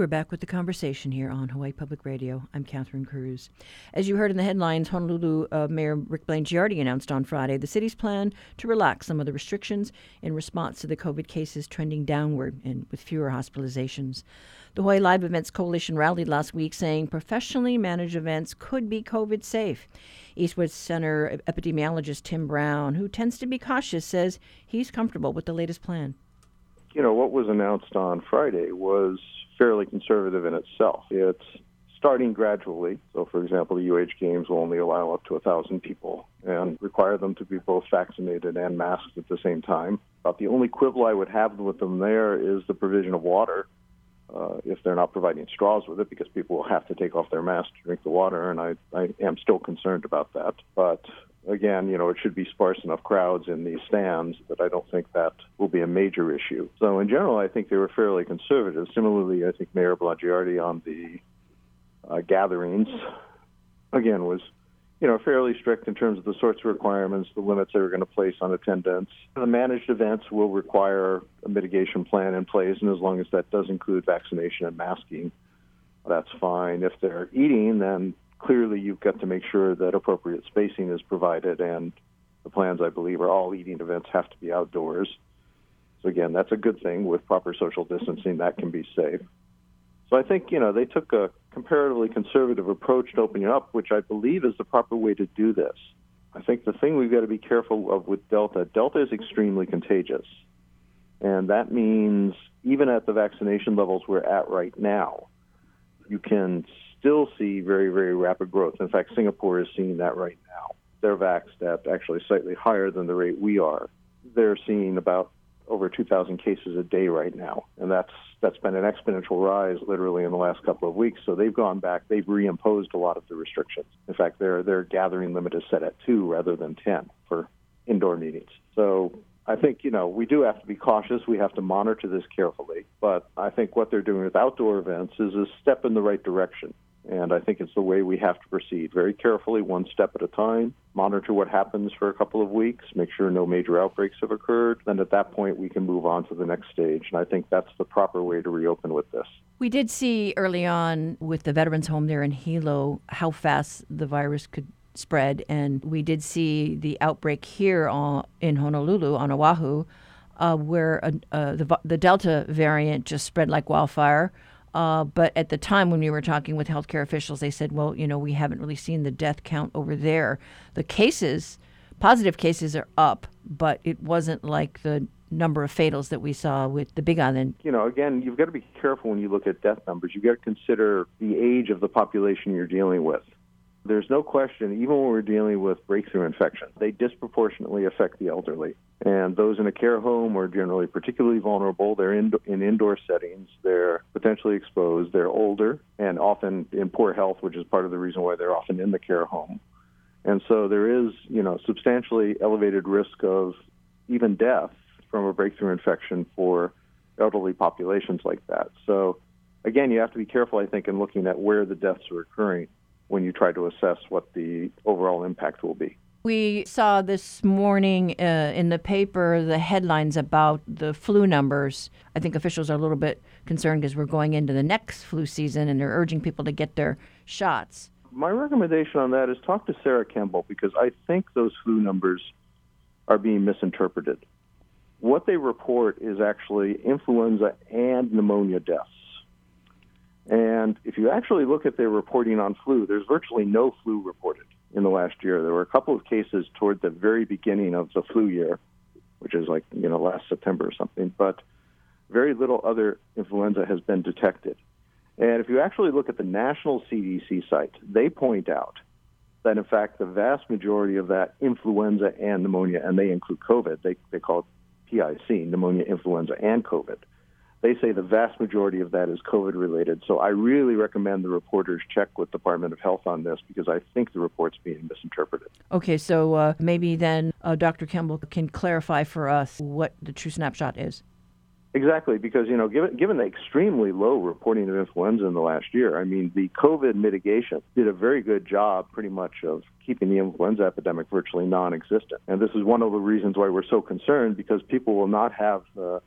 we're back with the conversation here on Hawaii Public Radio. I'm Catherine Cruz. As you heard in the headlines, Honolulu uh, Mayor Rick Blangiardi announced on Friday the city's plan to relax some of the restrictions in response to the COVID cases trending downward and with fewer hospitalizations. The Hawaii Live Events Coalition rallied last week saying professionally managed events could be COVID safe. East West Center epidemiologist Tim Brown, who tends to be cautious, says he's comfortable with the latest plan. You know, what was announced on Friday was fairly conservative in itself. It's starting gradually. So, for example, the UH Games will only allow up to 1,000 people and require them to be both vaccinated and masked at the same time. About the only quibble I would have with them there is the provision of water. Uh, if they're not providing straws with it, because people will have to take off their mask to drink the water, and I, I am still concerned about that. But again, you know, it should be sparse enough crowds in these stands that I don't think that will be a major issue. So in general, I think they were fairly conservative. Similarly, I think Mayor Blangiardi on the uh, gatherings, again, was you know fairly strict in terms of the sorts of requirements, the limits they were going to place on attendance. The managed events will require a mitigation plan in place, and as long as that does include vaccination and masking, that's fine. If they're eating, then clearly you've got to make sure that appropriate spacing is provided, and the plans, I believe, are all eating events have to be outdoors. So again, that's a good thing. With proper social distancing, that can be safe. So I think you know they took a comparatively conservative approach to opening up, which I believe is the proper way to do this. I think the thing we've got to be careful of with Delta, Delta is extremely contagious. And that means even at the vaccination levels we're at right now, you can still see very, very rapid growth. In fact, Singapore is seeing that right now. They're vaxxed at actually slightly higher than the rate we are. They're seeing about over 2,000 cases a day right now, and that's that's been an exponential rise literally in the last couple of weeks. So they've gone back, they've reimposed a lot of the restrictions. In fact, their their gathering limit is set at two rather than 10 for indoor meetings. So I think, you know, we do have to be cautious. We have to monitor this carefully. But I think what they're doing with outdoor events is a step in the right direction. And I think it's the way we have to proceed very carefully, one step at a time, monitor what happens for a couple of weeks, make sure no major outbreaks have occurred. Then at that point, we can move on to the next stage. And I think that's the proper way to reopen with this. We did see early on with the Veterans Home there in Hilo how fast the virus could spread. And we did see the outbreak here on, in Honolulu, on Oahu, uh, where uh, uh, the, the Delta variant just spread like wildfire. Uh, but at the time when we were talking with healthcare officials, they said, well, you know, we haven't really seen the death count over there. The cases, positive cases are up, but it wasn't like the number of fatals that we saw with the Big Island. You know, again, you've got to be careful when you look at death numbers. You've got to consider the age of the population you're dealing with. There's no question, even when we're dealing with breakthrough infections, they disproportionately affect the elderly. And those in a care home are generally particularly vulnerable. They're in, in indoor settings. They're potentially exposed. They're older and often in poor health, which is part of the reason why they're often in the care home. And so there is, you know, substantially elevated risk of even death from a breakthrough infection for elderly populations like that. So again, you have to be careful, I think, in looking at where the deaths are occurring when you try to assess what the overall impact will be. We saw this morning uh, in the paper the headlines about the flu numbers. I think officials are a little bit concerned because we're going into the next flu season and they're urging people to get their shots. My recommendation on that is talk to Sarah Kemble because I think those flu numbers are being misinterpreted. What they report is actually influenza and pneumonia deaths. And if you actually look at their reporting on flu, there's virtually no flu reported in the last year. There were a couple of cases toward the very beginning of the flu year, which is like, you know, last September or something, but very little other influenza has been detected. And if you actually look at the national CDC site, they point out that in fact the vast majority of that influenza and pneumonia, and they include COVID, they, they call it PIC, pneumonia, influenza, and COVID, they say the vast majority of that is COVID related. So I really recommend the reporters check with the Department of Health on this because I think the report's being misinterpreted. Okay, so uh, maybe then uh, Dr. Kemble can clarify for us what the true snapshot is. Exactly, because you know, given given the extremely low reporting of influenza in the last year, I mean, the COVID mitigation did a very good job, pretty much, of keeping the influenza epidemic virtually non-existent. And this is one of the reasons why we're so concerned, because people will not have uh,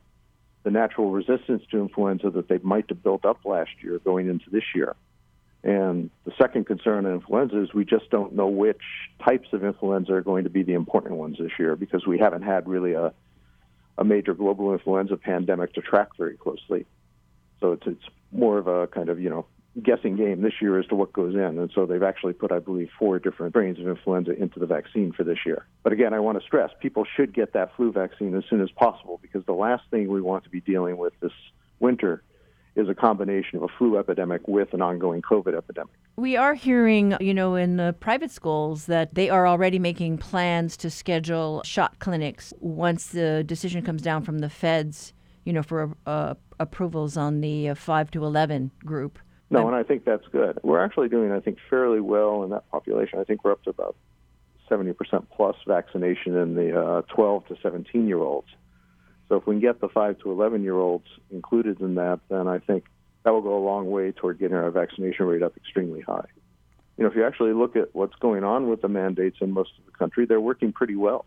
the natural resistance to influenza that they might have built up last year going into this year. And the second concern in influenza is we just don't know which types of influenza are going to be the important ones this year because we haven't had really a, a major global influenza pandemic to track very closely. So it's, it's more of a kind of, you know, guessing game this year as to what goes in. And so they've actually put, I believe, four different strains of influenza into the vaccine for this year. But again, I want to stress people should get that flu vaccine as soon as possible because the last thing we want to be dealing with this winter is a combination of a flu epidemic with an ongoing COVID epidemic. We are hearing, you know, in the private schools that they are already making plans to schedule shot clinics once the decision comes down from the feds, you know, for uh, approvals on the uh, 5 to 11 group. No, and I think that's good. We're actually doing, I think, fairly well in that population. I think we're up to about 70% plus vaccination in the uh, 12 to 17 year olds. So if we can get the 5 to 11 year olds included in that, then I think that will go a long way toward getting our vaccination rate up extremely high. You know, if you actually look at what's going on with the mandates in most of the country, they're working pretty well.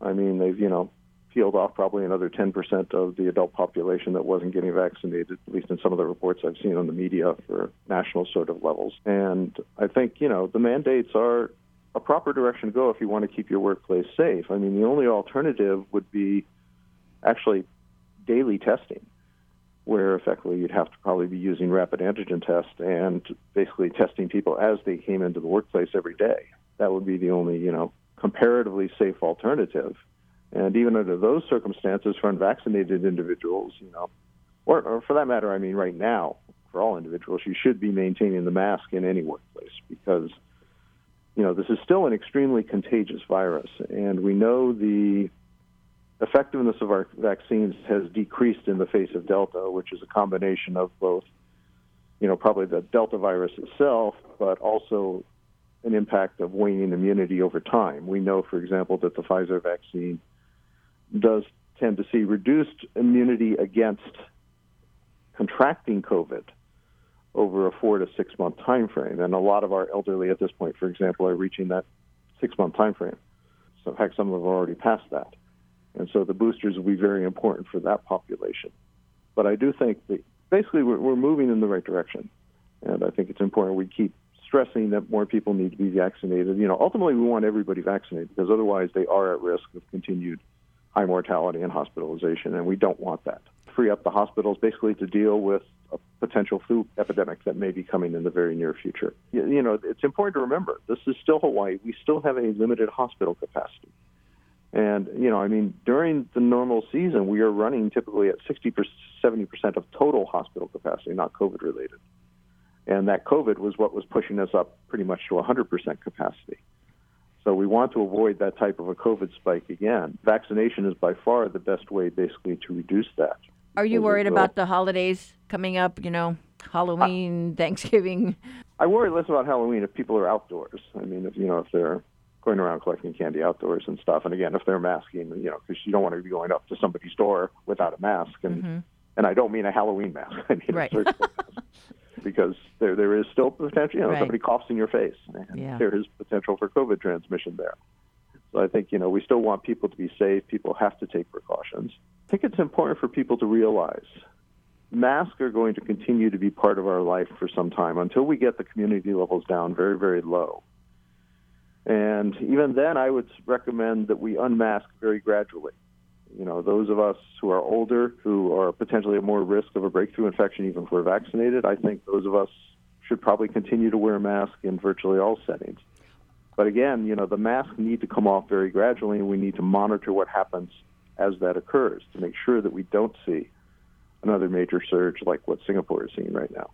I mean, they've, you know, peeled off probably another 10% of the adult population that wasn't getting vaccinated, at least in some of the reports I've seen on the media for national sort of levels. And I think, you know, the mandates are a proper direction to go if you want to keep your workplace safe. I mean, the only alternative would be actually daily testing, where effectively you'd have to probably be using rapid antigen tests and basically testing people as they came into the workplace every day. That would be the only, you know, comparatively safe alternative. And even under those circumstances, for unvaccinated individuals, you know, or, or for that matter, I mean, right now, for all individuals, you should be maintaining the mask in any workplace because, you know, this is still an extremely contagious virus, and we know the effectiveness of our vaccines has decreased in the face of Delta, which is a combination of both, you know, probably the Delta virus itself, but also an impact of waning immunity over time. We know, for example, that the Pfizer vaccine does tend to see reduced immunity against contracting COVID over a four to six month time frame. And a lot of our elderly at this point, for example, are reaching that six month time frame. So in fact, some of them have already passed that. And so the boosters will be very important for that population. But I do think that basically we're, we're moving in the right direction. And I think it's important we keep stressing that more people need to be vaccinated. You know, ultimately we want everybody vaccinated because otherwise they are at risk of continued high mortality and hospitalization, and we don't want that. Free up the hospitals basically to deal with a potential flu epidemic that may be coming in the very near future. You, know, it's important to remember this is still Hawaii. We still have a limited hospital capacity. And, you know, I mean, during the normal season, we are running typically at sixty percent, 70% of total hospital capacity, not COVID related. And that COVID was what was pushing us up pretty much to 100% capacity. So we want to avoid that type of a COVID spike again. Vaccination is by far the best way, basically, to reduce that. Are you worried about the holidays coming up? You know, Halloween, I, Thanksgiving. I worry less about Halloween if people are outdoors. I mean, if you know, if they're going around collecting candy outdoors and stuff. And again, if they're masking, you know, because you don't want to be going up to somebody's door without a mask. And mm-hmm. and I don't mean a Halloween mask. I mean right. a surgical mask. Because there there is still potential. You know, right. somebody coughs in your face, and yeah. there is potential for COVID transmission there. So I think you know we still want people to be safe. People have to take precautions. I think it's important for people to realize masks are going to continue to be part of our life for some time until we get the community levels down very very low and even then, I would recommend that we unmask very gradually. You know, those of us who are older, who are potentially at more risk of a breakthrough infection, even if we're vaccinated, I think those of us should probably continue to wear a mask in virtually all settings. But again, you know, the masks need to come off very gradually, and we need to monitor what happens as that occurs to make sure that we don't see another major surge like what Singapore is seeing right now.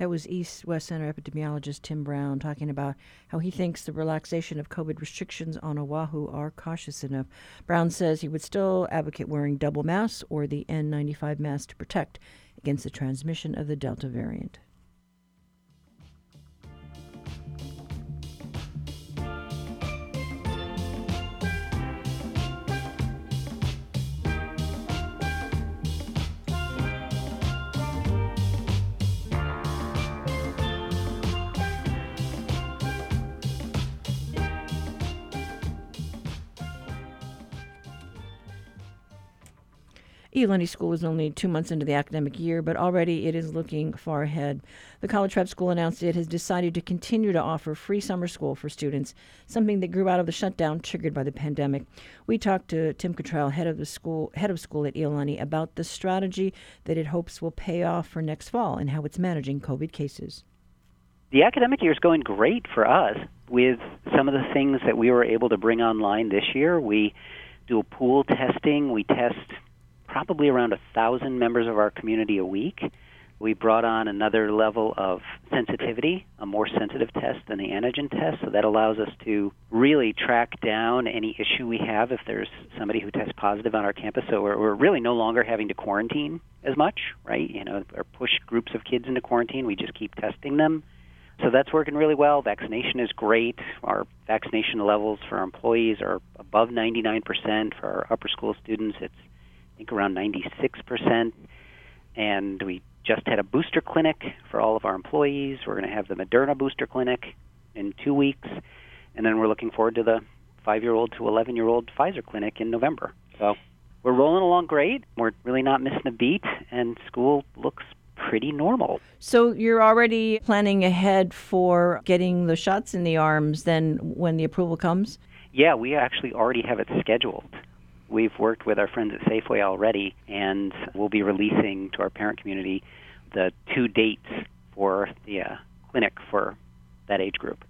That was East West Center epidemiologist Tim Brown talking about how he thinks the relaxation of COVID restrictions on Oahu are cautious enough. Brown says he would still advocate wearing double masks or the N95 mask to protect against the transmission of the Delta variant. Iolani School is only two months into the academic year, but already it is looking far ahead. The College Prep School announced it has decided to continue to offer free summer school for students, something that grew out of the shutdown triggered by the pandemic. We talked to Tim Cottrell, head of the school, head of school at Iolani, about the strategy that it hopes will pay off for next fall and how it's managing COVID cases. The academic year is going great for us with some of the things that we were able to bring online this year. We do pool testing. We test probably around a thousand members of our community a week. We brought on another level of sensitivity, a more sensitive test than the antigen test, so that allows us to really track down any issue we have if there's somebody who tests positive on our campus. So we're, we're really no longer having to quarantine as much, right? You know, or push groups of kids into quarantine. We just keep testing them. So that's working really well. Vaccination is great. Our vaccination levels for our employees are above 99%. For our upper school students, it's think around 96%. And we just had a booster clinic for all of our employees. We're going to have the Moderna booster clinic in two weeks. And then we're looking forward to the five year old to 11 year old Pfizer clinic in November. So we're rolling along great. We're really not missing a beat, and school looks pretty normal. So you're already planning ahead for getting the shots in the arms then when the approval comes? Yeah, we actually already have it scheduled. We've worked with our friends at Safeway already, and we'll be releasing to our parent community the two dates for the uh, clinic for that age group.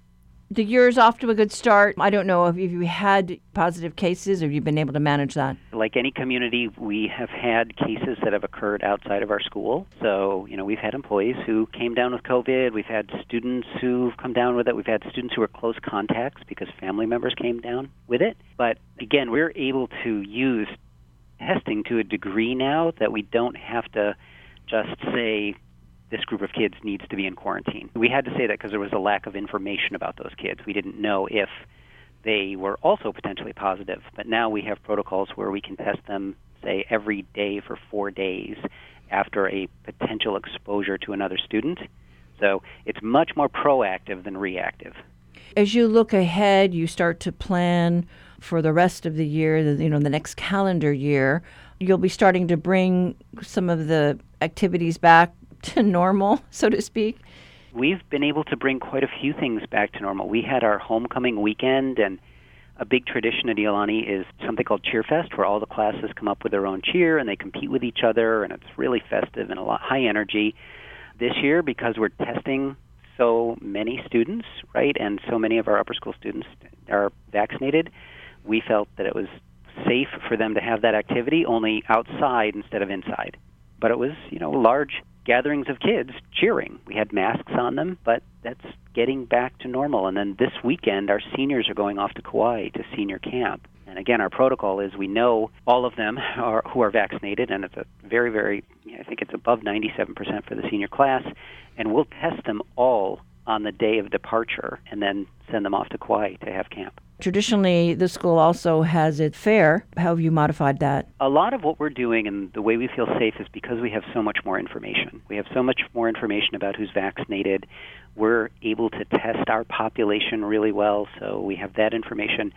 The year's off to a good start. I don't know if you had positive cases or you've been able to manage that. Like any community, we have had cases that have occurred outside of our school. So, you know, we've had employees who came down with COVID. We've had students who've come down with it. We've had students who were close contacts because family members came down with it. But again, we're able to use testing to a degree now that we don't have to just say this group of kids needs to be in quarantine. We had to say that because there was a lack of information about those kids. We didn't know if they were also potentially positive. But now we have protocols where we can test them, say, every day for four days after a potential exposure to another student. So it's much more proactive than reactive. As you look ahead, you start to plan for the rest of the year, you know, the next calendar year. You'll be starting to bring some of the activities back to normal, so to speak? We've been able to bring quite a few things back to normal. We had our homecoming weekend, and a big tradition at Iolani is something called Cheerfest, where all the classes come up with their own cheer and they compete with each other, and it's really festive and a lot high energy. This year, because we're testing so many students, right, and so many of our upper school students are vaccinated, we felt that it was safe for them to have that activity only outside instead of inside. But it was, you know, large gatherings of kids cheering. We had masks on them, but that's getting back to normal. And then this weekend, our seniors are going off to Kauai to senior camp. And again, our protocol is we know all of them are, who are vaccinated, and it's a very, very, I think it's above 97% for the senior class, and we'll test them all on the day of departure and then send them off to Kauai to have camp. Traditionally, the school also has its fair. How have you modified that? A lot of what we're doing and the way we feel safe is because we have so much more information. We have so much more information about who's vaccinated. We're able to test our population really well, so we have that information.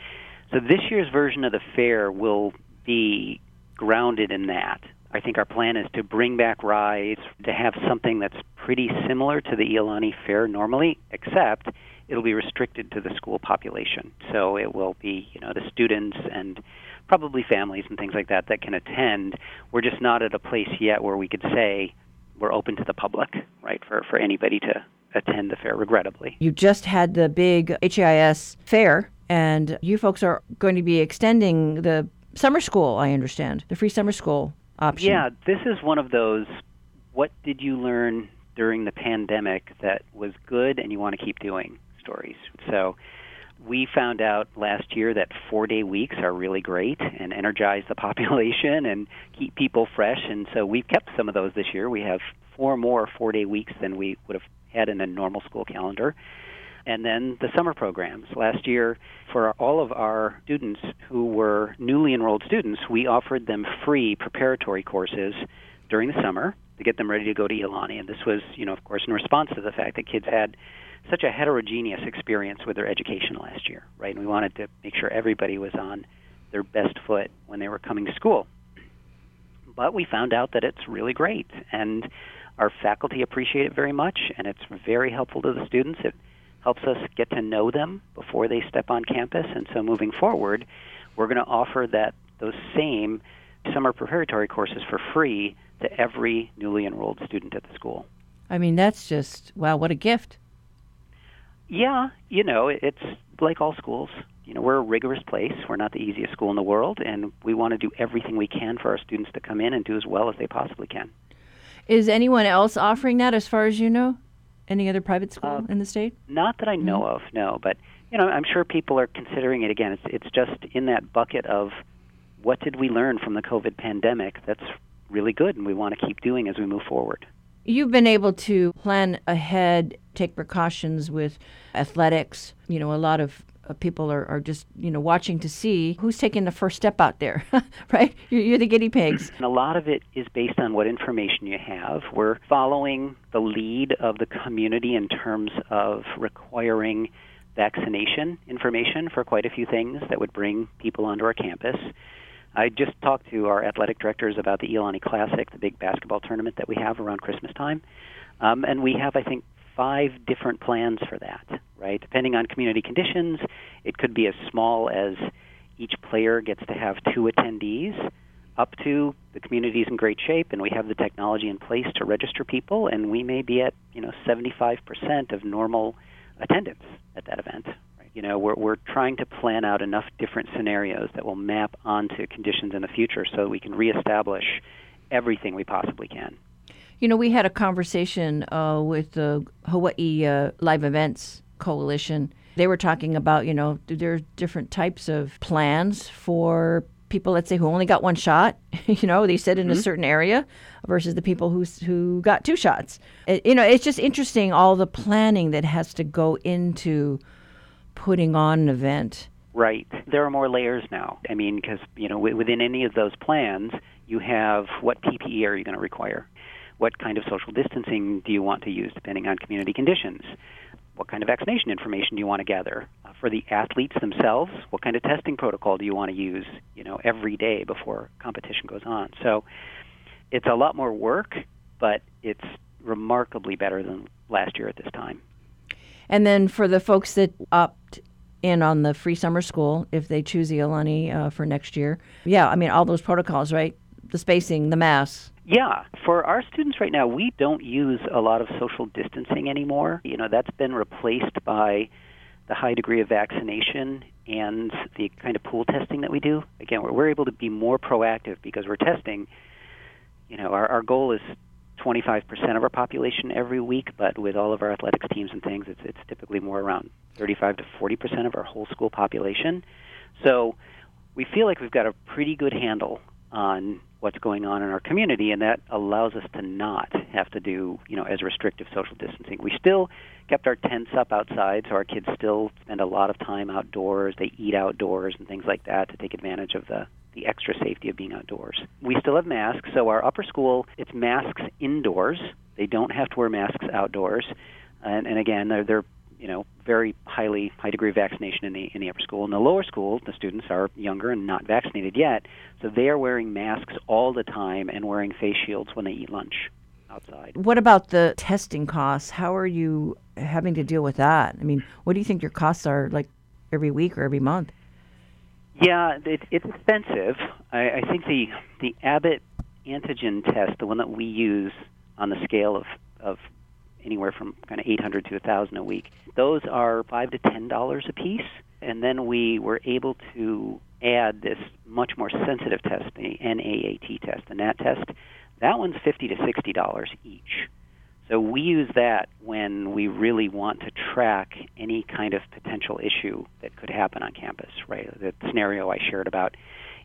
So this year's version of the fair will be grounded in that. I think our plan is to bring back rides, to have something that's pretty similar to the Iolani Fair normally, except it'll be restricted to the school population. So it will be, you know, the students and probably families and things like that that can attend. We're just not at a place yet where we could say we're open to the public, right, for, for anybody to attend the fair, regrettably. You just had the big HEIS fair, and you folks are going to be extending the summer school, I understand, the free summer school option. Yeah, this is one of those what did you learn during the pandemic that was good and you want to keep doing? Stories. So we found out last year that four day weeks are really great and energize the population and keep people fresh. And so we've kept some of those this year. We have four more four day weeks than we would have had in a normal school calendar. And then the summer programs. Last year, for all of our students who were newly enrolled students, we offered them free preparatory courses during the summer to get them ready to go to Iolani. And this was, you know, of course, in response to the fact that kids had such a heterogeneous experience with their education last year, right? And we wanted to make sure everybody was on their best foot when they were coming to school. but we found out that it's really great, and our faculty appreciate it very much, and it's very helpful to the students. It helps us get to know them before they step on campus, and so moving forward, we're going to offer that those same summer preparatory courses for free to every newly enrolled student at the school. I mean, that's just wow, what a gift. Yeah, you know, it's like all schools. You know, we're a rigorous place. We're not the easiest school in the world, and we want to do everything we can for our students to come in and do as well as they possibly can. Is anyone else offering that as far as you know? Any other private school Uh, in the state? Not that I know Mm-hmm. of, no. But you know, I'm sure people are considering it again. It's it's just in that bucket of what did we learn from the COVID pandemic that's really good, and we want to keep doing as we move forward. You've been able to plan ahead, take precautions with athletics. You know, a lot of uh, people are, are just, you know, watching to see who's taking the first step out there, right? You're, you're the guinea pigs. And a lot of it is based on what information you have. We're following the lead of the community in terms of requiring vaccination information for quite a few things that would bring people onto our campus. I just talked to our athletic directors about the Iolani Classic, the big basketball tournament that we have around Christmas time. Um, and we have, I think, five different plans for that, right? Depending on community conditions, it could be as small as each player gets to have two attendees up to the community is in great shape and we have the technology in place to register people and we may be at you know 75% of normal attendance at that event? You know we're, we're trying to plan out enough different scenarios that will map onto conditions in the future so that we can reestablish everything we possibly can You know, we had a conversation uh, with the Hawaii uh, Live Events Coalition. They were talking about, you know, there are different types of plans for people, let's say, who only got one shot. you know, they said in a certain area versus the people who who got two shots. It, you know, it's just interesting all the planning that has to go into putting on an event. Right. There are more layers now. I mean, because you know, wi- within any of those plans, you have what PPE are you going to require? What kind of social distancing do you want to use, depending on community conditions? What kind of vaccination information do you want to gather uh, for the athletes themselves? What kind of testing protocol do you want to use? You know, every day before competition goes on. So, it's a lot more work, but it's remarkably better than last year at this time. And then for the folks that opt in on the free summer school, if they choose Iolani uh, for next year, yeah, I mean, all those protocols, right? The spacing, the masks. Yeah, for our students right now, we don't use a lot of social distancing anymore. You know, that's been replaced by the high degree of vaccination and the kind of pool testing that we do. Again, we're, we're able to be more proactive because we're testing. You know, our, our goal is 25% of our population every week, but with all of our athletics teams and things, it's, it's typically more around 35 to 40% of our whole school population. So we feel like we've got a pretty good handle on what's going on in our community, and that allows us to not have to do, you know, as restrictive social distancing. We still kept our tents up outside, so our kids still spend a lot of time outdoors. They eat outdoors and things like that to take advantage of the the extra safety of being outdoors. We still have masks, so our upper school it's masks indoors. They don't have to wear masks outdoors, and, and again, they're, they're you know very highly high degree of vaccination in the in the upper school. In the lower school, the students are younger and not vaccinated yet, so they are wearing masks all the time and wearing face shields when they eat lunch outside. What about the testing costs? How are you having to deal with that? I mean, what do you think your costs are like every week or every month? Yeah, it, it's expensive. I, I think the the Abbott antigen test, the one that we use on the scale of of anywhere from kind of 800 to 1,000 a week, those are five to ten dollars a piece. And then we were able to add this much more sensitive test, the NAAT test, the NAT test. That one's 50 to 60 dollars each. So we use that when we really want to track any kind of potential issue that could happen on campus, right? The scenario I shared about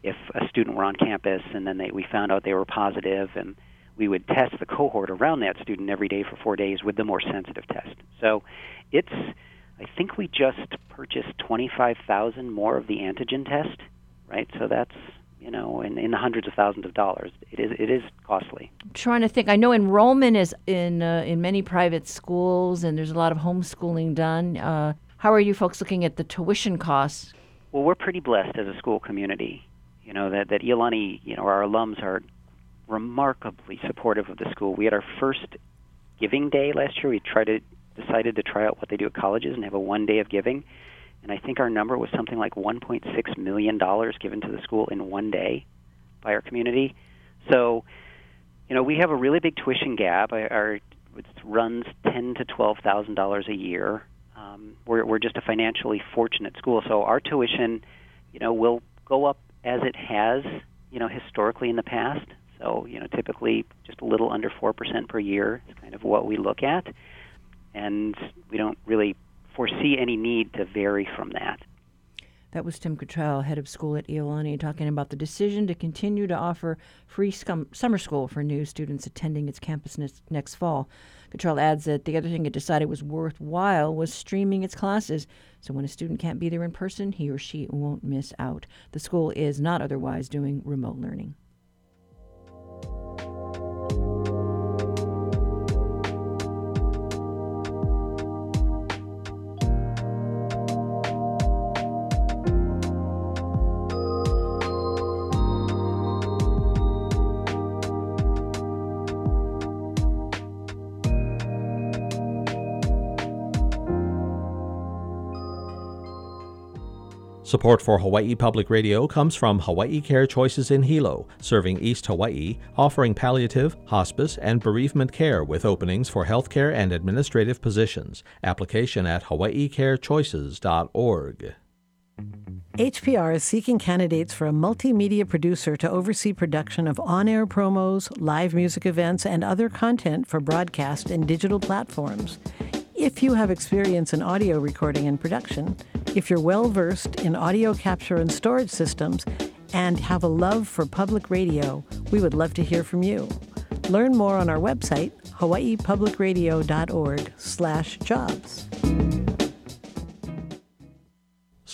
if a student were on campus and then they, we found out they were positive and we would test the cohort around that student every day for 4 days with the more sensitive test. So it's I think we just purchased 25,000 more of the antigen test, right? So that's you know, in, in the hundreds of thousands of dollars. It is it is costly. I'm trying to think. I know enrollment is in uh, in many private schools, and there's a lot of homeschooling done. Uh, how are you folks looking at the tuition costs? Well, we're pretty blessed as a school community. You know that that Iolani, you know, our alums are remarkably supportive of the school. We had our first giving day last year. We tried to decided to try out what they do at colleges and have a one day of giving. And I think our number was something like 1.6 million dollars given to the school in one day by our community. So, you know, we have a really big tuition gap. Our it runs ten to twelve thousand dollars a year. Um, we're we're just a financially fortunate school, so our tuition, you know, will go up as it has, you know, historically in the past. So, you know, typically just a little under 4% per year is kind of what we look at. And we don't really foresee any need to vary from that. That was Tim Cottrell, head of school at Iolani, talking about the decision to continue to offer free scum- summer school for new students attending its campus next, next fall. Cottrell adds that the other thing it decided was worthwhile was streaming its classes. So when a student can't be there in person, he or she won't miss out. The school is not otherwise doing remote learning. Support for Hawaii Public Radio comes from Hawaii Care Choices in Hilo, serving East Hawaii, offering palliative, hospice, and bereavement care with openings for healthcare and administrative positions. Application at hawaiicarechoices.org. HPR is seeking candidates for a multimedia producer to oversee production of on air promos, live music events, and other content for broadcast and digital platforms. If you have experience in audio recording and production, if you're well versed in audio capture and storage systems, and have a love for public radio, we would love to hear from you. Learn more on our website, hawaiipublicradio.org/jobs.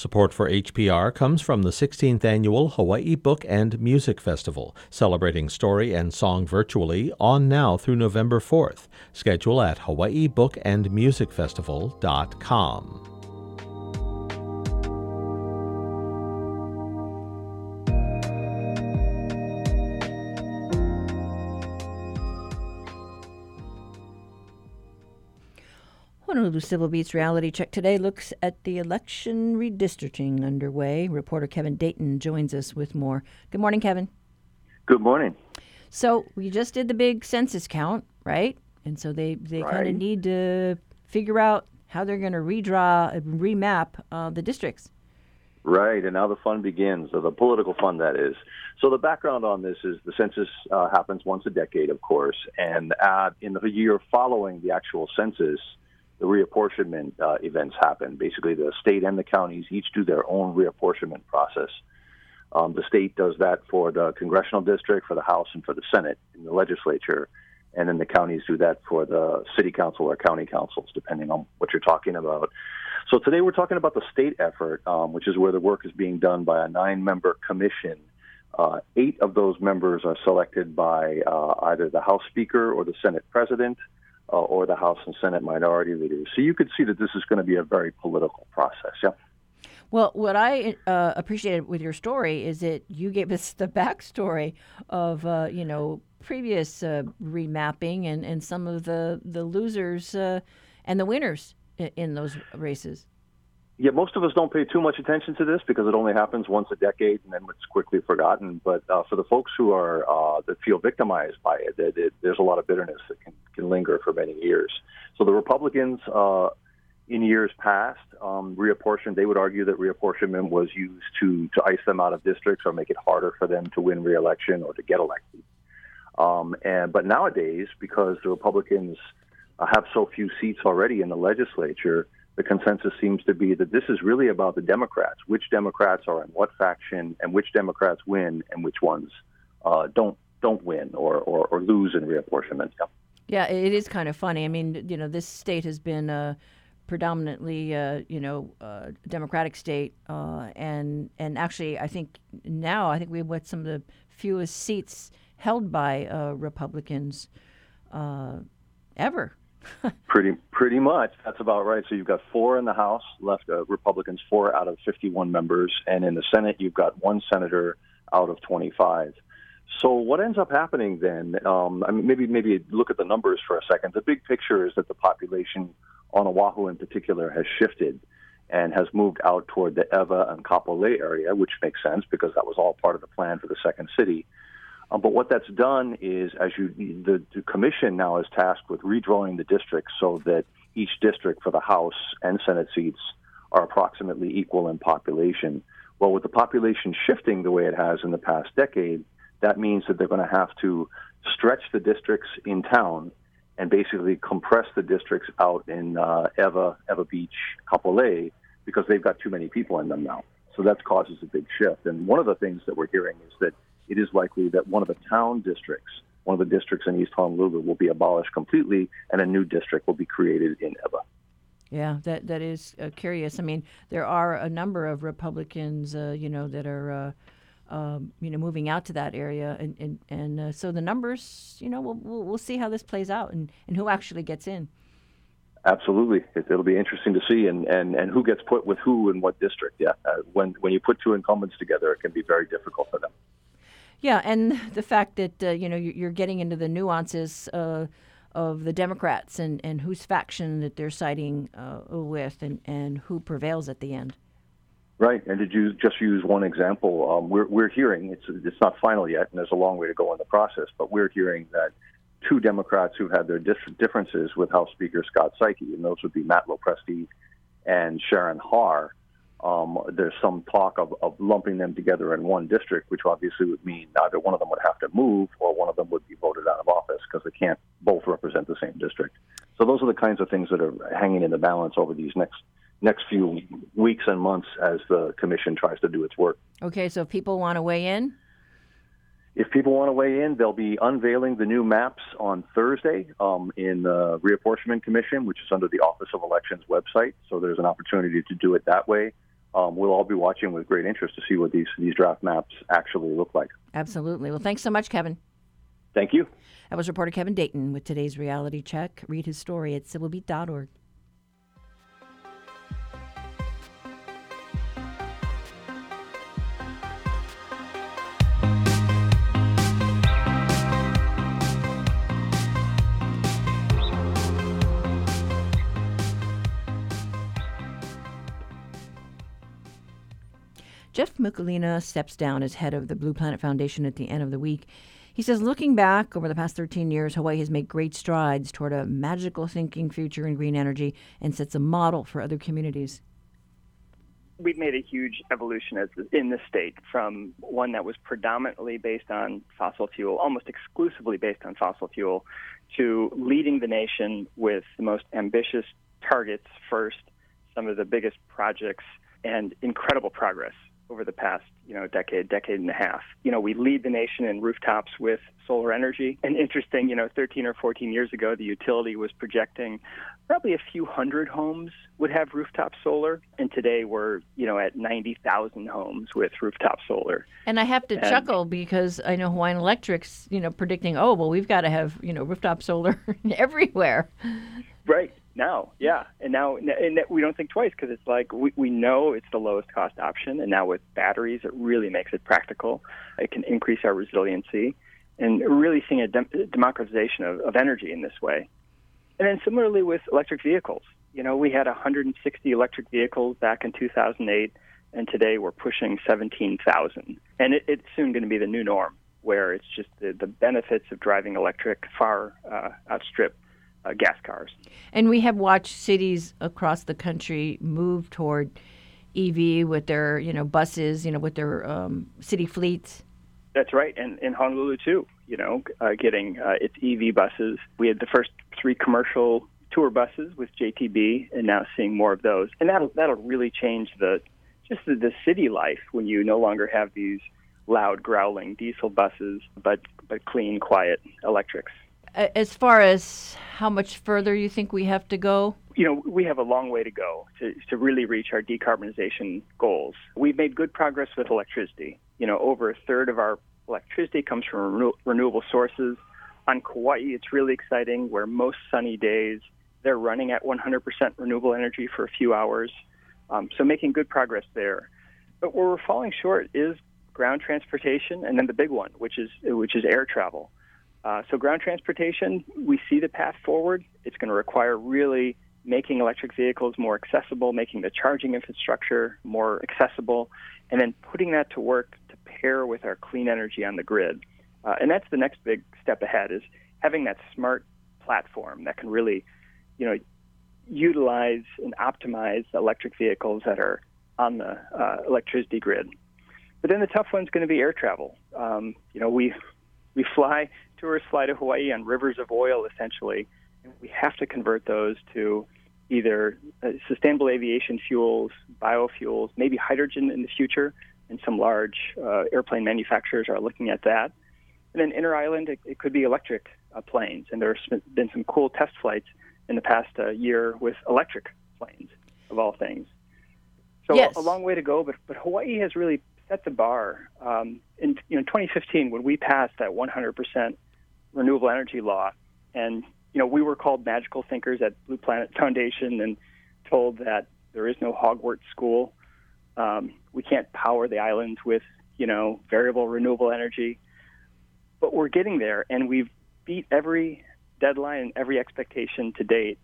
Support for HPR comes from the 16th annual Hawaii Book and Music Festival, celebrating story and song virtually on now through November 4th. Schedule at hawaiibookandmusicfestival.com. Honolulu Civil Beat's reality check today looks at the election redistricting underway. Reporter Kevin Dayton joins us with more. Good morning, Kevin. Good morning. So we just did the big census count, right? And so they, they right. kind of need to figure out how they're going to redraw, remap uh, the districts. Right, and now the fun begins, the political fun that is. So the background on this is the census uh, happens once a decade, of course, and uh, in the year following the actual census, the reapportionment uh, events happen. Basically, the state and the counties each do their own reapportionment process. Um, the state does that for the congressional district, for the House, and for the Senate in the legislature. And then the counties do that for the city council or county councils, depending on what you're talking about. So today we're talking about the state effort, um, which is where the work is being done by a nine member commission. Uh, eight of those members are selected by uh, either the House Speaker or the Senate President uh, or the House and Senate minority leaders. So you could see that this is going to be a very political process. Yeah. Well, what I uh, appreciated with your story is that you gave us the backstory of, uh, you know, previous uh, remapping and, and some of the, the losers uh, and the winners in, in those races yeah, most of us don't pay too much attention to this because it only happens once a decade and then it's quickly forgotten. But uh, for the folks who are uh, that feel victimized by it, it, it, there's a lot of bitterness that can, can linger for many years. So the Republicans, uh, in years past, um, reapportioned. They would argue that reapportionment was used to to ice them out of districts or make it harder for them to win reelection or to get elected. Um, and but nowadays, because the Republicans uh, have so few seats already in the legislature the consensus seems to be that this is really about the Democrats, which Democrats are in what faction, and which Democrats win, and which ones uh, don't don't win or, or, or lose in reapportionment. Yeah. it is kind of funny. I mean, you know, this state has been a predominantly, uh, you know, uh, Democratic state, uh, and and actually, I think now I think we have some of the fewest seats held by uh, Republicans ever pretty pretty much. That's about right. So you've got four in the House, left uh, Republicans four out of 51 members, and in the Senate you've got one senator out of 25. So what ends up happening then? Um, I mean, maybe maybe look at the numbers for a second. The big picture is that the population on Oahu in particular has shifted and has moved out toward the Ewa and Kapolei area, which makes sense because that was all part of the plan for the second city. Um, but what that's done is, as you, the, the commission now is tasked with redrawing the districts so that each district for the House and Senate seats are approximately equal in population. Well, with the population shifting the way it has in the past decade, that means that they're going to have to stretch the districts in town and basically compress the districts out in uh, Ewa, Ewa Beach, Kapolei, because they've got too many people in them now. So that causes a big shift. And one of the things that we're hearing is that it is likely that one of the town districts, one of the districts in East Honolulu, will be abolished completely, and a new district will be created in Ewa. Yeah, that that is uh, curious. I mean, there are a number of Republicans, uh, you know, that are. Uh, um, you know, moving out to that area, and and, and uh, so the numbers, you know, we'll, we'll, we'll see how this plays out, and, and who actually gets in. Absolutely, it, will be interesting to see, and, and, and who gets put with who in what district. Yeah, uh, when when you put two incumbents together, it can be very difficult for them. Yeah, and the fact that uh, you know you're getting into the nuances uh, of the Democrats and, and whose faction that they're siding uh, with, and, and who prevails at the end. Right, and did you just use one example? Um, we're we're hearing it's it's not final yet, and there's a long way to go in the process. But we're hearing that two Democrats who had their differences with House Speaker Scott Saiki, and those would be Matt Lopresti and Sharon Har. Um, there's some talk of, of lumping them together in one district, which obviously would mean either one of them would have to move or one of them would be voted out of office because they can't both represent the same district. So those are the kinds of things that are hanging in the balance over these next next few weeks and months as the commission tries to do its work. Okay, so if people want to weigh in? If people want to weigh in, they'll be unveiling the new maps on Thursday um, in the Reapportionment Commission, which is under the Office of Elections website. So there's an opportunity to do it that way. Um, we'll all be watching with great interest to see what these, these draft maps actually look like. Absolutely. Well, thanks so much, Kevin. Thank you. That was reporter Kevin Dayton with today's reality check. Read his story at civilbeat.org. Jeff Mikulina steps down as head of the Blue Planet Foundation at the end of the week. He says, looking back over the past 13 years, Hawaii has made great strides toward a magical thinking future in green energy and sets a model for other communities. We've made a huge evolution in the state from one that was predominantly based on fossil fuel, almost exclusively based on fossil fuel, to leading the nation with the most ambitious targets first, some of the biggest projects, and incredible progress over the past, you know, decade, decade and a half. You know, we lead the nation in rooftops with solar energy. And interesting, you know, 13 or 14 years ago, the utility was projecting probably a few hundred homes would have rooftop solar, and today we're, you know, at 90,000 homes with rooftop solar. And I have to and, chuckle because I know Hawaiian Electric's, you know, predicting, oh, well, we've got to have, you know, rooftop solar everywhere. Right now, yeah, and now and we don't think twice because it's like we, we know it's the lowest cost option, and now with batteries, it really makes it practical. It can increase our resiliency, and really seeing a dem- democratization of, of energy in this way. And then similarly with electric vehicles, you know, we had 160 electric vehicles back in 2008, and today we're pushing 17,000, and it, it's soon going to be the new norm where it's just the, the benefits of driving electric far uh, outstrip uh, gas cars. And we have watched cities across the country move toward EV with their, you know, buses, you know, with their um, city fleets. That's right, and in Honolulu too. You know, uh, getting uh, its EV buses. We had the first three commercial tour buses with JTB, and now seeing more of those. And that'll that'll really change the just the, the city life when you no longer have these loud growling diesel buses, but but clean, quiet electrics as far as how much further you think we have to go? You know, we have a long way to go to, to really reach our decarbonization goals. We've made good progress with electricity. You know, over a third of our electricity comes from renew- renewable sources. On Kauai, it's really exciting where most sunny days they're running at 100% renewable energy for a few hours. Um, so making good progress there. But where we're falling short is ground transportation, and then the big one, which is which is air travel. Uh, so ground transportation, we see the path forward. It's going to require really making electric vehicles more accessible, making the charging infrastructure more accessible, and then putting that to work to pair with our clean energy on the grid. Uh, and that's the next big step ahead is having that smart platform that can really, you know, utilize and optimize electric vehicles that are on the uh, electricity grid. But then the tough one's going to be air travel. Um, you know, we we fly tourists fly to Hawaii on rivers of oil essentially, and we have to convert those to either uh, sustainable aviation fuels, biofuels, maybe hydrogen in the future. And some large uh, airplane manufacturers are looking at that. And then inter island, it, it could be electric uh, planes. And there's been some cool test flights in the past uh, year with electric planes, of all things. So yes. a, a long way to go, but but Hawaii has really set the bar. Um, in you know 2015, when we passed that 100% renewable energy law, and you know we were called magical thinkers at Blue Planet Foundation and told that there is no Hogwarts school. Um, we can't power the islands with you know variable renewable energy, but we're getting there, and we've beat every deadline and every expectation to date.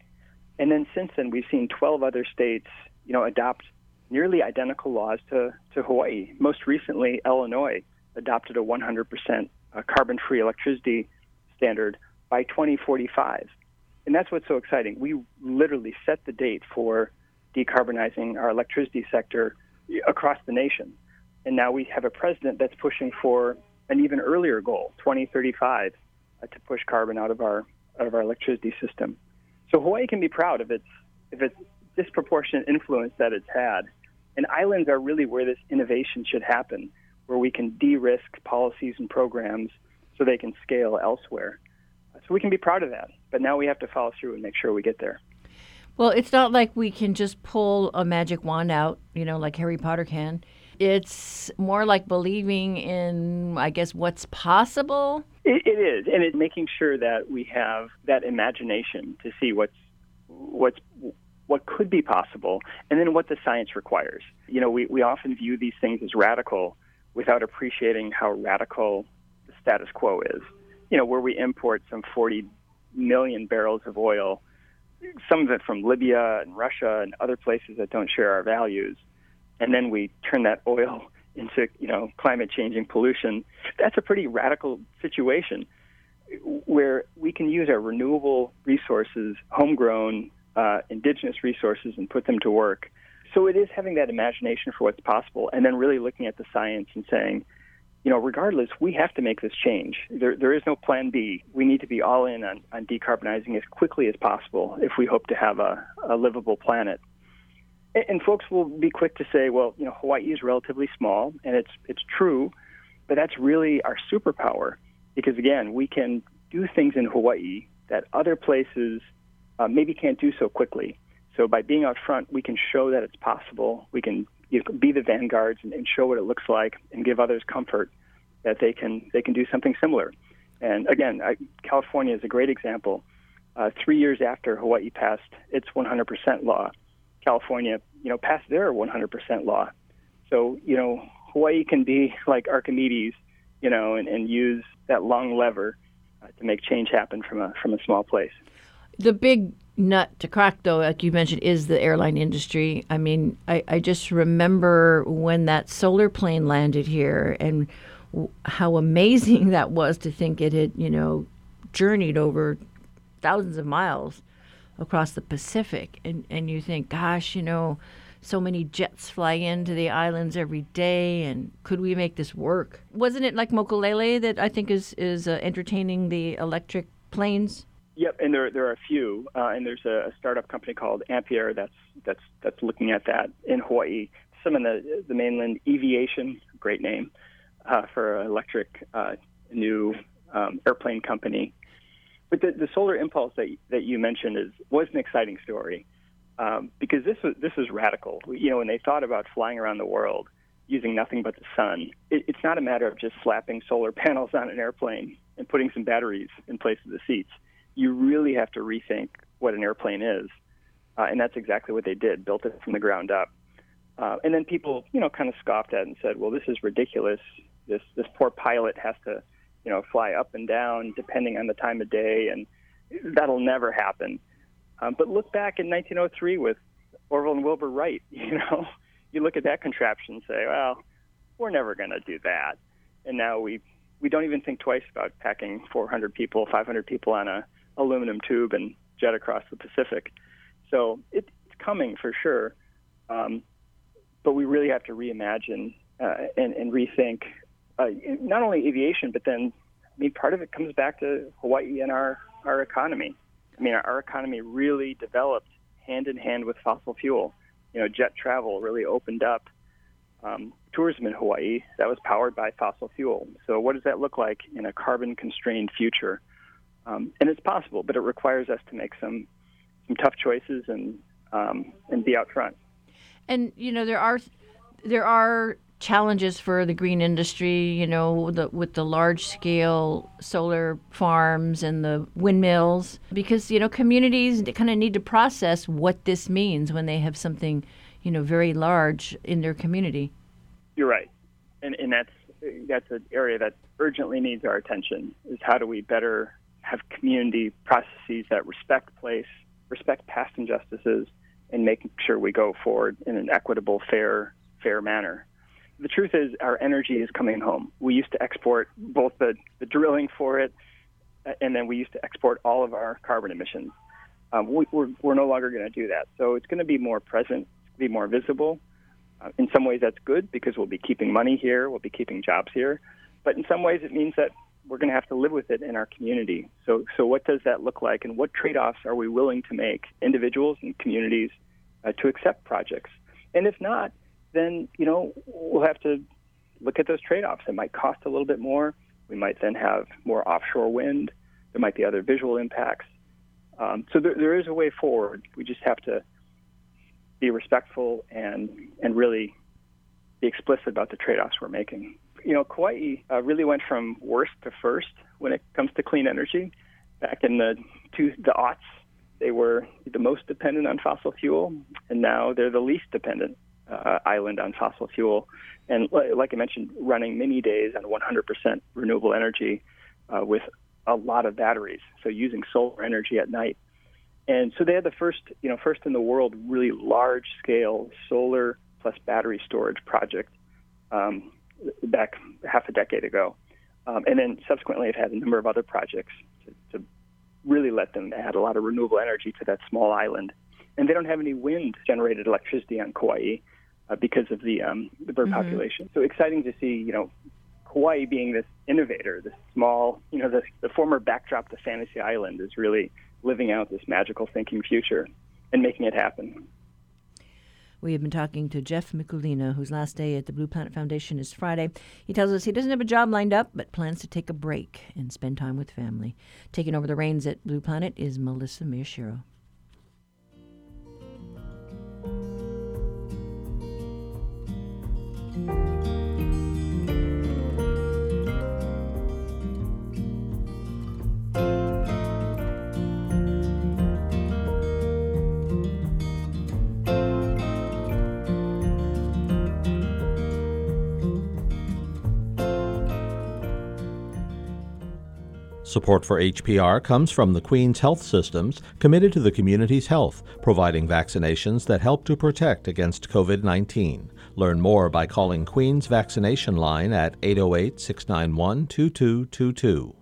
And then since then, we've seen 12 other states, you know, adopt nearly identical laws to, to Hawaii. Most recently, Illinois adopted a 100% uh, carbon-free electricity standard by 2045. And that's what's so exciting. We literally set the date for decarbonizing our electricity sector across the nation. And now we have a president that's pushing for an even earlier goal, 2035, uh, to push carbon out of our out of our electricity system. So Hawaii can be proud of its of its disproportionate influence that it's had. And islands are really where this innovation should happen, where we can de-risk policies and programs so they can scale elsewhere. So we can be proud of that. But now we have to follow through and make sure we get there. Well, it's not like we can just pull a magic wand out, you know, like Harry Potter can. It's more like believing in, I guess, what's possible. It, it is, and it's making sure that we have that imagination to see what's what's what could be possible, and then what the science requires. You know, we, we often view these things as radical without appreciating how radical status quo is. You know, where we import some 40 million barrels of oil, some of it from Libya and Russia and other places that don't share our values, and then we turn that oil into, you know, climate changing pollution. That's a pretty radical situation where we can use our renewable resources, homegrown, uh, indigenous resources and put them to work. So it is having that imagination for what's possible and then really looking at the science and saying, you know, regardless, we have to make this change. There, there is no plan B. We need to be all in on, on decarbonizing as quickly as possible if we hope to have a, a livable planet. And, and folks will be quick to say, well, you know, Hawaii is relatively small, and it's it's true, but that's really our superpower because again, we can do things in Hawaii that other places uh, maybe can't do so quickly. So by being out front, we can show that it's possible. We can you know, be the vanguards and, and show what it looks like, and give others comfort that they can they can do something similar. And again, I, California is a great example. Uh, three years after Hawaii passed its 100% law, California, you know, passed their 100% law. So, you know, Hawaii can be like Archimedes, you know, and, and use that long lever uh, to make change happen from a from a small place the big nut to crack, though, like you mentioned, is the airline industry. I mean, I, I just remember when that solar plane landed here and w- how amazing that was to think it had, you know, journeyed over thousands of miles across the Pacific. And, and you think, gosh, you know, so many jets fly into the islands every day, and could we make this work? Wasn't it like Mokulele that I think is, is uh, entertaining the electric planes? Yep, and there there are a few, uh, and there's a, a startup company called Ampaire that's that's that's looking at that in Hawaii. Some in the the mainland, Eviation, great name uh, for electric uh, new um, airplane company. But the, the solar impulse that that you mentioned is was an exciting story um, because this was this was radical. You know, when they thought about flying around the world using nothing but the sun, it, it's not a matter of just slapping solar panels on an airplane and putting some batteries in place of the seats you really have to rethink what an airplane is. Uh, and that's exactly what they did, built it from the ground up. Uh, and then people, you know, kind of scoffed at it and said, "Well, this is ridiculous. This this poor pilot has to, you know, fly up and down depending on the time of day, and that'll never happen." Um, but look back in 1903 with Orville and Wilbur Wright. You know, you look at that contraption and say, "Well, we're never going to do that." And now we we don't even think twice about packing 400 people, 500 people on a aluminum tube and jet across the Pacific. So it, it's coming for sure. Um, but we really have to reimagine uh, and, and, rethink uh, not only aviation, but then I mean part of it comes back to Hawaii and our our economy. I mean, our, our economy really developed hand in hand with fossil fuel. You know, jet travel really opened up um, tourism in Hawaii that was powered by fossil fuel. So, what does that look like in a carbon constrained future? Um, and it's possible, but it requires us to make some some tough choices and um, and be out front. And you know, there are there are challenges for the green industry, you know, the, with the large scale solar farms and the windmills, because, you know, communities kind of need to process what this means when they have something, you know, very large in their community. You're right. And, and that's, that's an area that urgently needs our attention is how do we better have community processes that respect place, respect past injustices, and making sure we go forward in an equitable, fair, fair manner the truth is our energy is coming home. We used to export both the, the drilling for it, and then we used to export all of our carbon emissions. Um, we, are we're, we're no longer going to do that. So it's going to be more present, be more visible. Uh, in some ways, that's good because we'll be keeping money here, we'll be keeping jobs here. But in some ways, it means that we're going to have to live with it in our community. So, so what does that look like, and what trade-offs are we willing to make, individuals and communities, uh, to accept projects? And if not, then you know we'll have to look at those trade-offs. It might cost a little bit more. We might then have more offshore wind. There might be other visual impacts. Um, so there, there is a way forward. We just have to be respectful and and really be explicit about the trade-offs we're making. You know, Kauai uh, really went from worst to first when it comes to clean energy. Back in the two, the aughts, they were the most dependent on fossil fuel, and now they're the least dependent uh, island on fossil fuel. And like I mentioned, running many days on 100% renewable energy uh, with a lot of batteries, so using solar energy at night. And so they had the first, you know, first in the world really large scale solar plus battery storage project um, back half a decade ago. Um, and then subsequently, I've had a number of other projects to, to really let them add a lot of renewable energy to that small island. And they don't have any wind generated electricity on Kauai uh, because of the um, the bird mm-hmm. population. So exciting to see, you know, Hawaii being this innovator, this small, you know, the, the former backdrop to Fantasy Island is really living out this magical thinking future and making it happen. We have been talking to Jeff Mikulina, whose last day at the Blue Planet Foundation is Friday. He tells us he doesn't have a job lined up, but plans to take a break and spend time with family. Taking over the reins at Blue Planet is Melissa Miyashiro. Support for HPR comes from the Queen's Health Systems, committed to the community's health, providing vaccinations that help to protect against COVID 19. Learn more by calling Queen's Vaccination Line at 808 691 2222.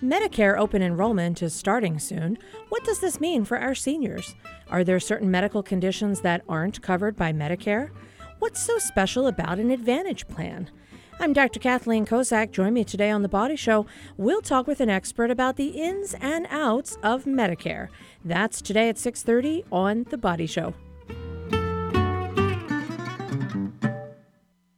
Medicare open enrollment is starting soon. What does this mean for our seniors? Are there certain medical conditions that aren't covered by Medicare? What's so special about an Advantage plan? I'm Dr. Kathleen Kozak. Join me today on The Body Show. We'll talk with an expert about the ins and outs of Medicare. That's today at 6:30 on The Body Show.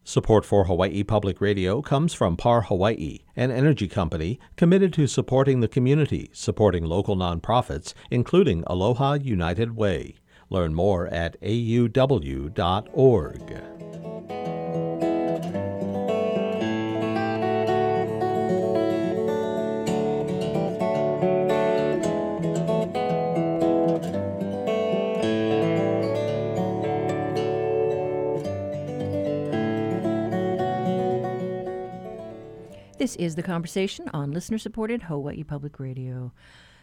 Support for Hawaii Public Radio comes from PAR Hawaii, an energy company committed to supporting the community, supporting local nonprofits, including Aloha United Way. Learn more at auw.org. This is the conversation on listener supported Hawaii Public Radio.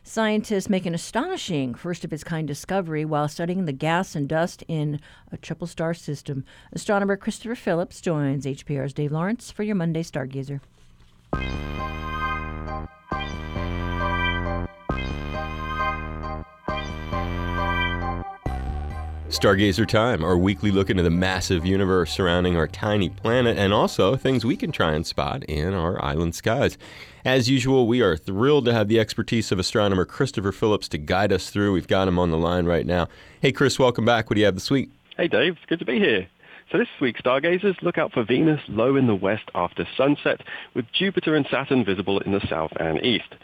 Scientists make an astonishing first of its kind discovery while studying the gas and dust in a triple star system. Astronomer Christopher Phillips joins HPR's Dave Lawrence for your Monday Stargazer. Stargazer Time, our weekly look into the massive universe surrounding our tiny planet and also things we can try and spot in our island skies. As usual, we are thrilled to have the expertise of astronomer Christopher Phillips to guide us through. We've got him on the line right now. Hey, Chris, welcome back. What do you have this week? Hey, Dave. It's good to be here. So this week, stargazers look out for Venus low in the west after sunset, with Jupiter and Saturn visible in the south and east.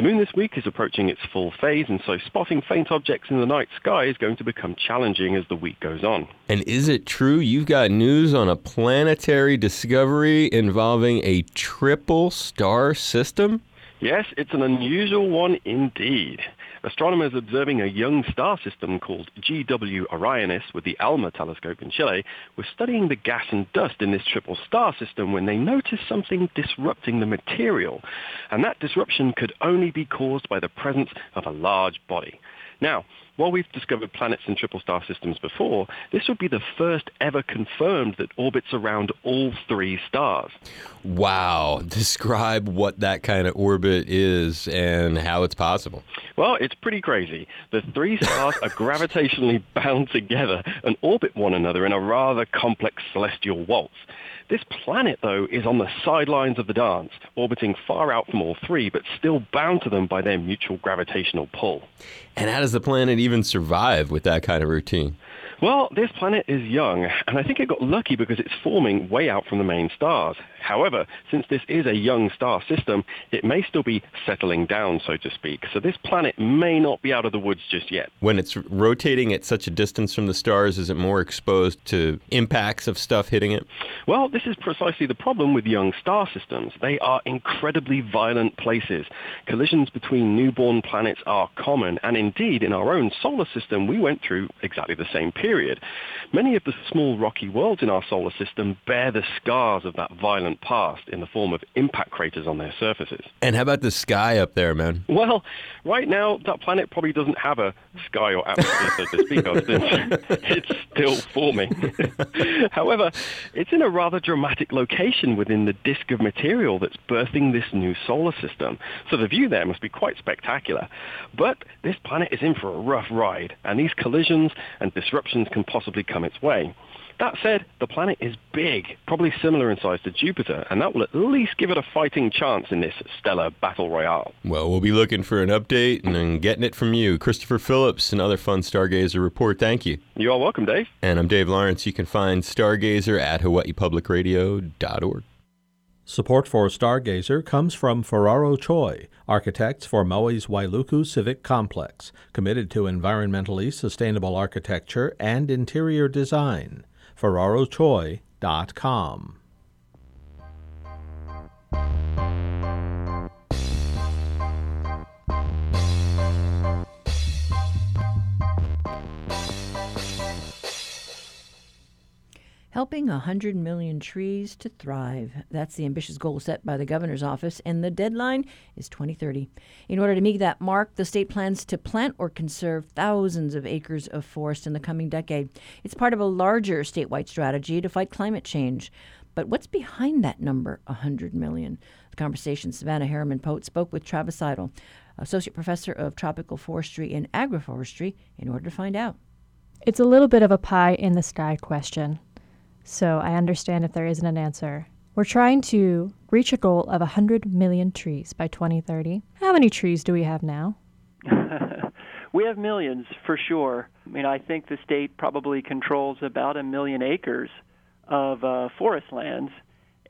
The moon this week is approaching its full phase, and so spotting faint objects in the night sky is going to become challenging as the week goes on. And is it true you've got news on a planetary discovery involving a triple star system? Yes, it's an unusual one indeed. Astronomers observing a young star system called GW Orionis with the ALMA telescope in Chile were studying the gas and dust in this triple star system when they noticed something disrupting the material. And that disruption could only be caused by the presence of a large body. Now, while we've discovered planets in triple star systems before, this would be the first ever confirmed that orbits around all three stars. Wow. Describe what that kind of orbit is and how it's possible. Well, it's pretty crazy. The three stars are gravitationally bound together and orbit one another in a rather complex celestial waltz. This planet, though, is on the sidelines of the dance, orbiting far out from all three, but still bound to them by their mutual gravitational pull. And how does the planet even survive with that kind of routine? Well, this planet is young, and I think it got lucky because it's forming way out from the main stars. However, since this is a young star system, it may still be settling down, so to speak. So this planet may not be out of the woods just yet. When it's rotating at such a distance from the stars, is it more exposed to impacts of stuff hitting it? Well, this is precisely the problem with young star systems. They are incredibly violent places. Collisions between newborn planets are common, and indeed, in our own solar system, we went through exactly the same period period. Many of the small rocky worlds in our solar system bear the scars of that violent past in the form of impact craters on their surfaces. And how about the sky up there, man? Well, right now, that planet probably doesn't have a sky or atmosphere, so to speak of, since it's still forming. However, it's in a rather dramatic location within the disk of material that's birthing this new solar system. So the view there must be quite spectacular. But this planet is in for a rough ride, and these collisions and disruptions can possibly come its way. That said, the planet is big, probably similar in size to Jupiter, and that will at least give it a fighting chance in this stellar battle royale. Well, we'll be looking for an update and then getting it from you. Christopher Phillips, another fun Stargazer report. Thank you. You are welcome, Dave. And I'm Dave Lawrence. You can find Stargazer at hawaiipublicradio.org. Support for Stargazer comes from Ferraro Choi, architects for Maui's Wailuku Civic Complex, committed to environmentally sustainable architecture and interior design. FerraroChoi.com. Helping 100 million trees to thrive. That's the ambitious goal set by the governor's office, and the deadline is 2030. In order to meet that mark, the state plans to plant or conserve thousands of acres of forest in the coming decade. It's part of a larger statewide strategy to fight climate change. But what's behind that number, 100 million? The conversation, Savannah Harriman Pote spoke with Travis Idol, Associate Professor of Tropical Forestry and Agroforestry, in order to find out. It's a little bit of a pie in the sky question so I understand if there isn't an answer. We're trying to reach a goal of 100 million trees by 2030. How many trees do we have now? we have millions for sure. I mean, I think the state probably controls about a million acres of uh, forest lands.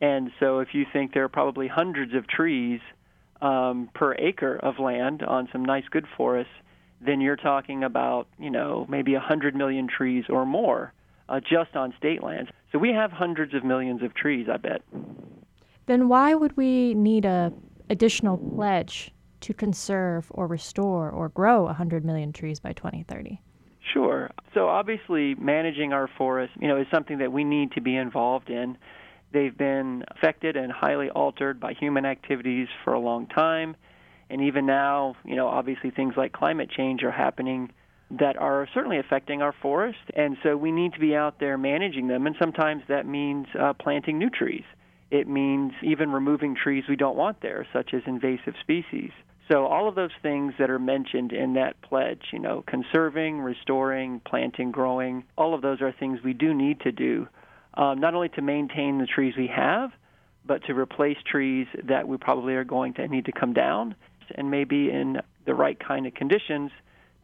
And so if you think there are probably hundreds of trees um, per acre of land on some nice good forests, then you're talking about, you know, maybe 100 million trees or more uh, just on state lands. So we have hundreds of millions of trees, I bet. Then why would we need a additional pledge to conserve or restore or grow 100 million trees by 2030? Sure. So obviously managing our forests, you know, is something that we need to be involved in. They've been affected and highly altered by human activities for a long time. And even now, you know, obviously things like climate change are happening that are certainly affecting our forest. And so we need to be out there managing them. And sometimes that means uh, planting new trees. It means even removing trees we don't want there, such as invasive species. So all of those things that are mentioned in that pledge, you know, conserving, restoring, planting, growing, all of those are things we do need to do, um, not only to maintain the trees we have, but to replace trees that we probably are going to need to come down and maybe in the right kind of conditions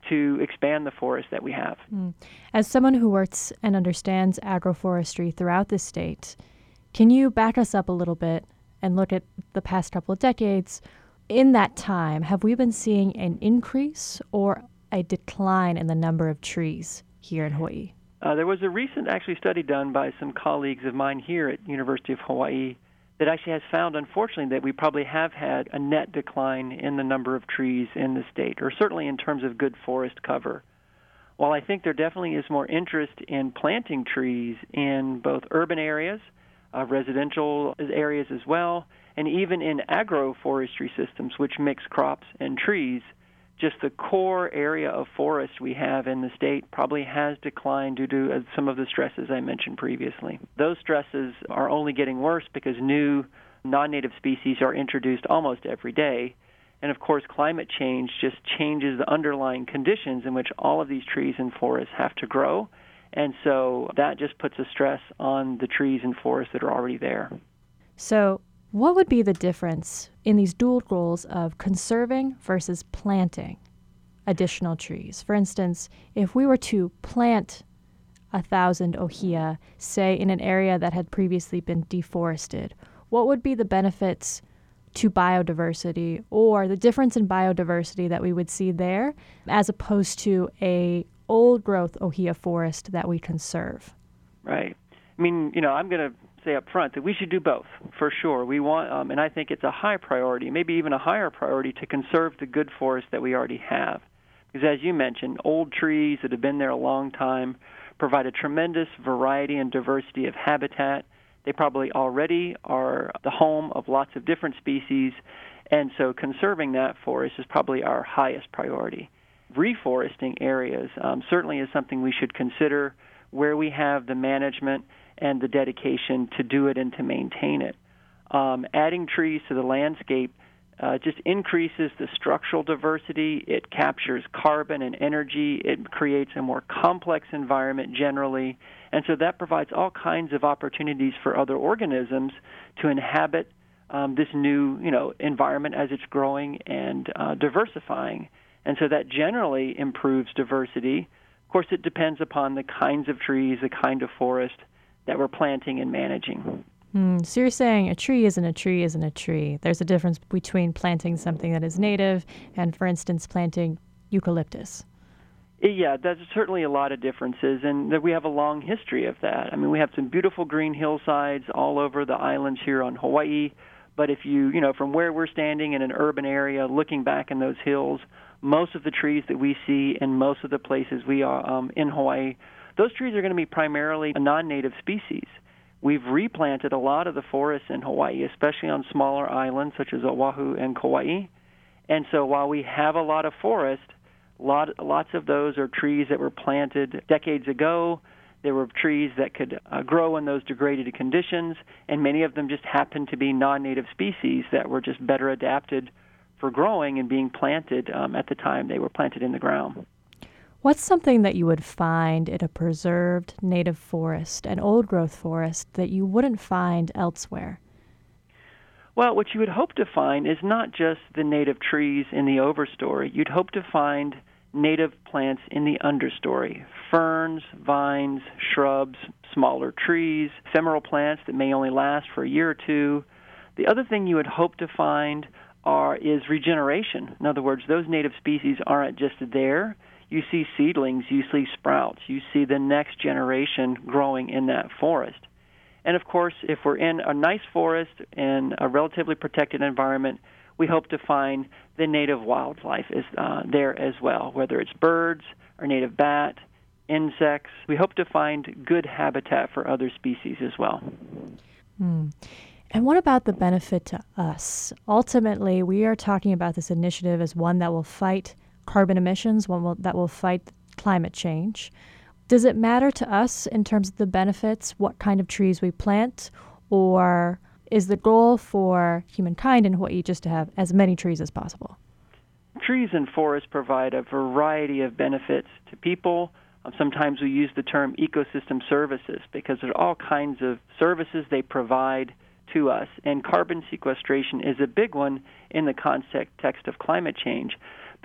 to expand the forest that we have. Mm. As someone who works and understands agroforestry throughout the state, can you back us up a little bit and look at the past couple of decades? in that time, have we been seeing an increase or a decline in the number of trees here in Hawaii? Uh, there was a recent actually study done by some colleagues of mine here at University of Hawaii that actually has found, unfortunately, that we probably have had a net decline in the number of trees in the state, or certainly in terms of good forest cover. While I think there definitely is more interest in planting trees in both urban areas, uh, residential areas as well, and even in agroforestry systems, which mix crops and trees, just the core area of forest we have in the state probably has declined due to uh, some of the stresses I mentioned previously. Those stresses are only getting worse because new non native species are introduced almost every day. And of course, climate change just changes the underlying conditions in which all of these trees and forests have to grow. And so that just puts a stress on the trees and forests that are already there. So, what would be the difference in these dual roles of conserving versus planting additional trees? For instance, if we were to plant a thousand ohia, say in an area that had previously been deforested, what would be the benefits to biodiversity or the difference in biodiversity that we would see there as opposed to a old growth ohia forest that we conserve? Right. I mean, you know, I'm going to say up front that we should do both for sure. We want, um, and I think it's a high priority, maybe even a higher priority, to conserve the good forest that we already have. Because as you mentioned, old trees that have been there a long time provide a tremendous variety and diversity of habitat. They probably already are the home of lots of different species, and so conserving that forest is probably our highest priority. Reforesting areas um, certainly is something we should consider where we have the management and the dedication to do it and to maintain it. Um, adding trees to the landscape uh, just increases the structural diversity. It captures carbon and energy. It creates a more complex environment generally. And so that provides all kinds of opportunities for other organisms to inhabit um, this new you know, environment as it's growing and uh, diversifying. And so that generally improves diversity. Of course, it depends upon the kinds of trees, the kind of forest, that we're planting and managing. Mm, so you're saying a tree isn't a tree isn't a tree. There's a difference between planting something that is native and, for instance, planting eucalyptus. Yeah, there's certainly a lot of differences, and we have a long history of that. I mean, we have some beautiful green hillsides all over the islands here on Hawaii. But if you, you know, from where we're standing in an urban area, looking back in those hills, most of the trees that we see in most of the places we are um, in Hawaii those trees are going to be primarily non-native species. We've replanted a lot of the forests in Hawaii, especially on smaller islands such as Oahu and Kauai. And so while we have a lot of forest, lot, lots of those are trees that were planted decades ago. There were trees that could uh, grow in those degraded conditions, and many of them just happened to be non native species that were just better adapted for growing and being planted um, at the time they were planted in the ground. What's something that you would find in a preserved native forest, an old growth forest, that you wouldn't find elsewhere? Well, what you would hope to find is not just the native trees in the overstory. You'd hope to find native plants in the understory ferns, vines, shrubs, smaller trees, ephemeral plants that may only last for a year or two. The other thing you would hope to find are is regeneration. In other words, those native species aren't just there, you see seedlings, you see sprouts, you see the next generation growing in that forest. And of course, if we're in a nice forest in a relatively protected environment, we hope to find the native wildlife is uh, there as well, whether it's birds or native bat, insects. We hope to find good habitat for other species as well. Hmm. And what about the benefit to us? Ultimately, we are talking about this initiative as one that will fight carbon emissions, one will, that will fight climate change. Does it matter to us in terms of the benefits, what kind of trees we plant, or is the goal for humankind in Hawaii just to have as many trees as possible? Trees and forests provide a variety of benefits to people. Um, sometimes we use the term ecosystem services because there are all kinds of services they provide to us. And carbon sequestration is a big one in the context of climate change,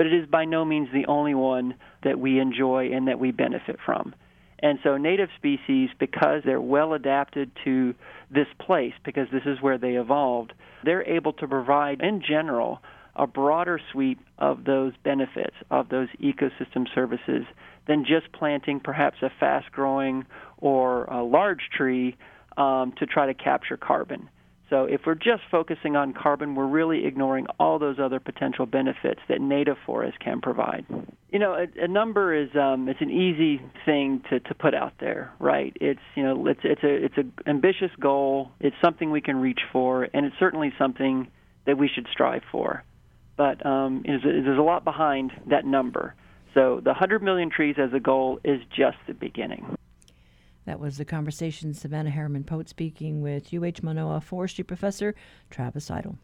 but it is by no means the only one that we enjoy and that we benefit from. And so, native species, because they're well adapted to this place, because this is where they evolved, they're able to provide, in general, a broader suite of those benefits, of those ecosystem services, than just planting perhaps a fast growing or a large tree um, to try to capture carbon. So if we're just focusing on carbon, we're really ignoring all those other potential benefits that native forests can provide. You know, a, a number is um, it's an easy thing to, to put out there, right? It's you know it's it's a it's an ambitious goal. It's something we can reach for, and it's certainly something that we should strive for. But um, there's a lot behind that number. So the 100 million trees as a goal is just the beginning. That was the conversation Savannah Harriman Pote speaking with UH Manoa forestry professor Travis Idol.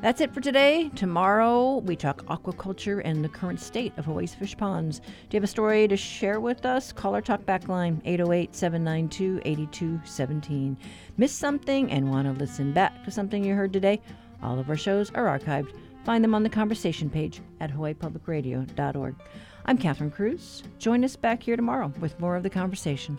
That's it for today. Tomorrow, we talk aquaculture and the current state of Hawaii's fish ponds. Do you have a story to share with us? Call our talkback line 808 792 8217. Miss something and want to listen back to something you heard today? All of our shows are archived. Find them on the conversation page at hawaiipublicradio.org. I'm Catherine Cruz. Join us back here tomorrow with more of the conversation.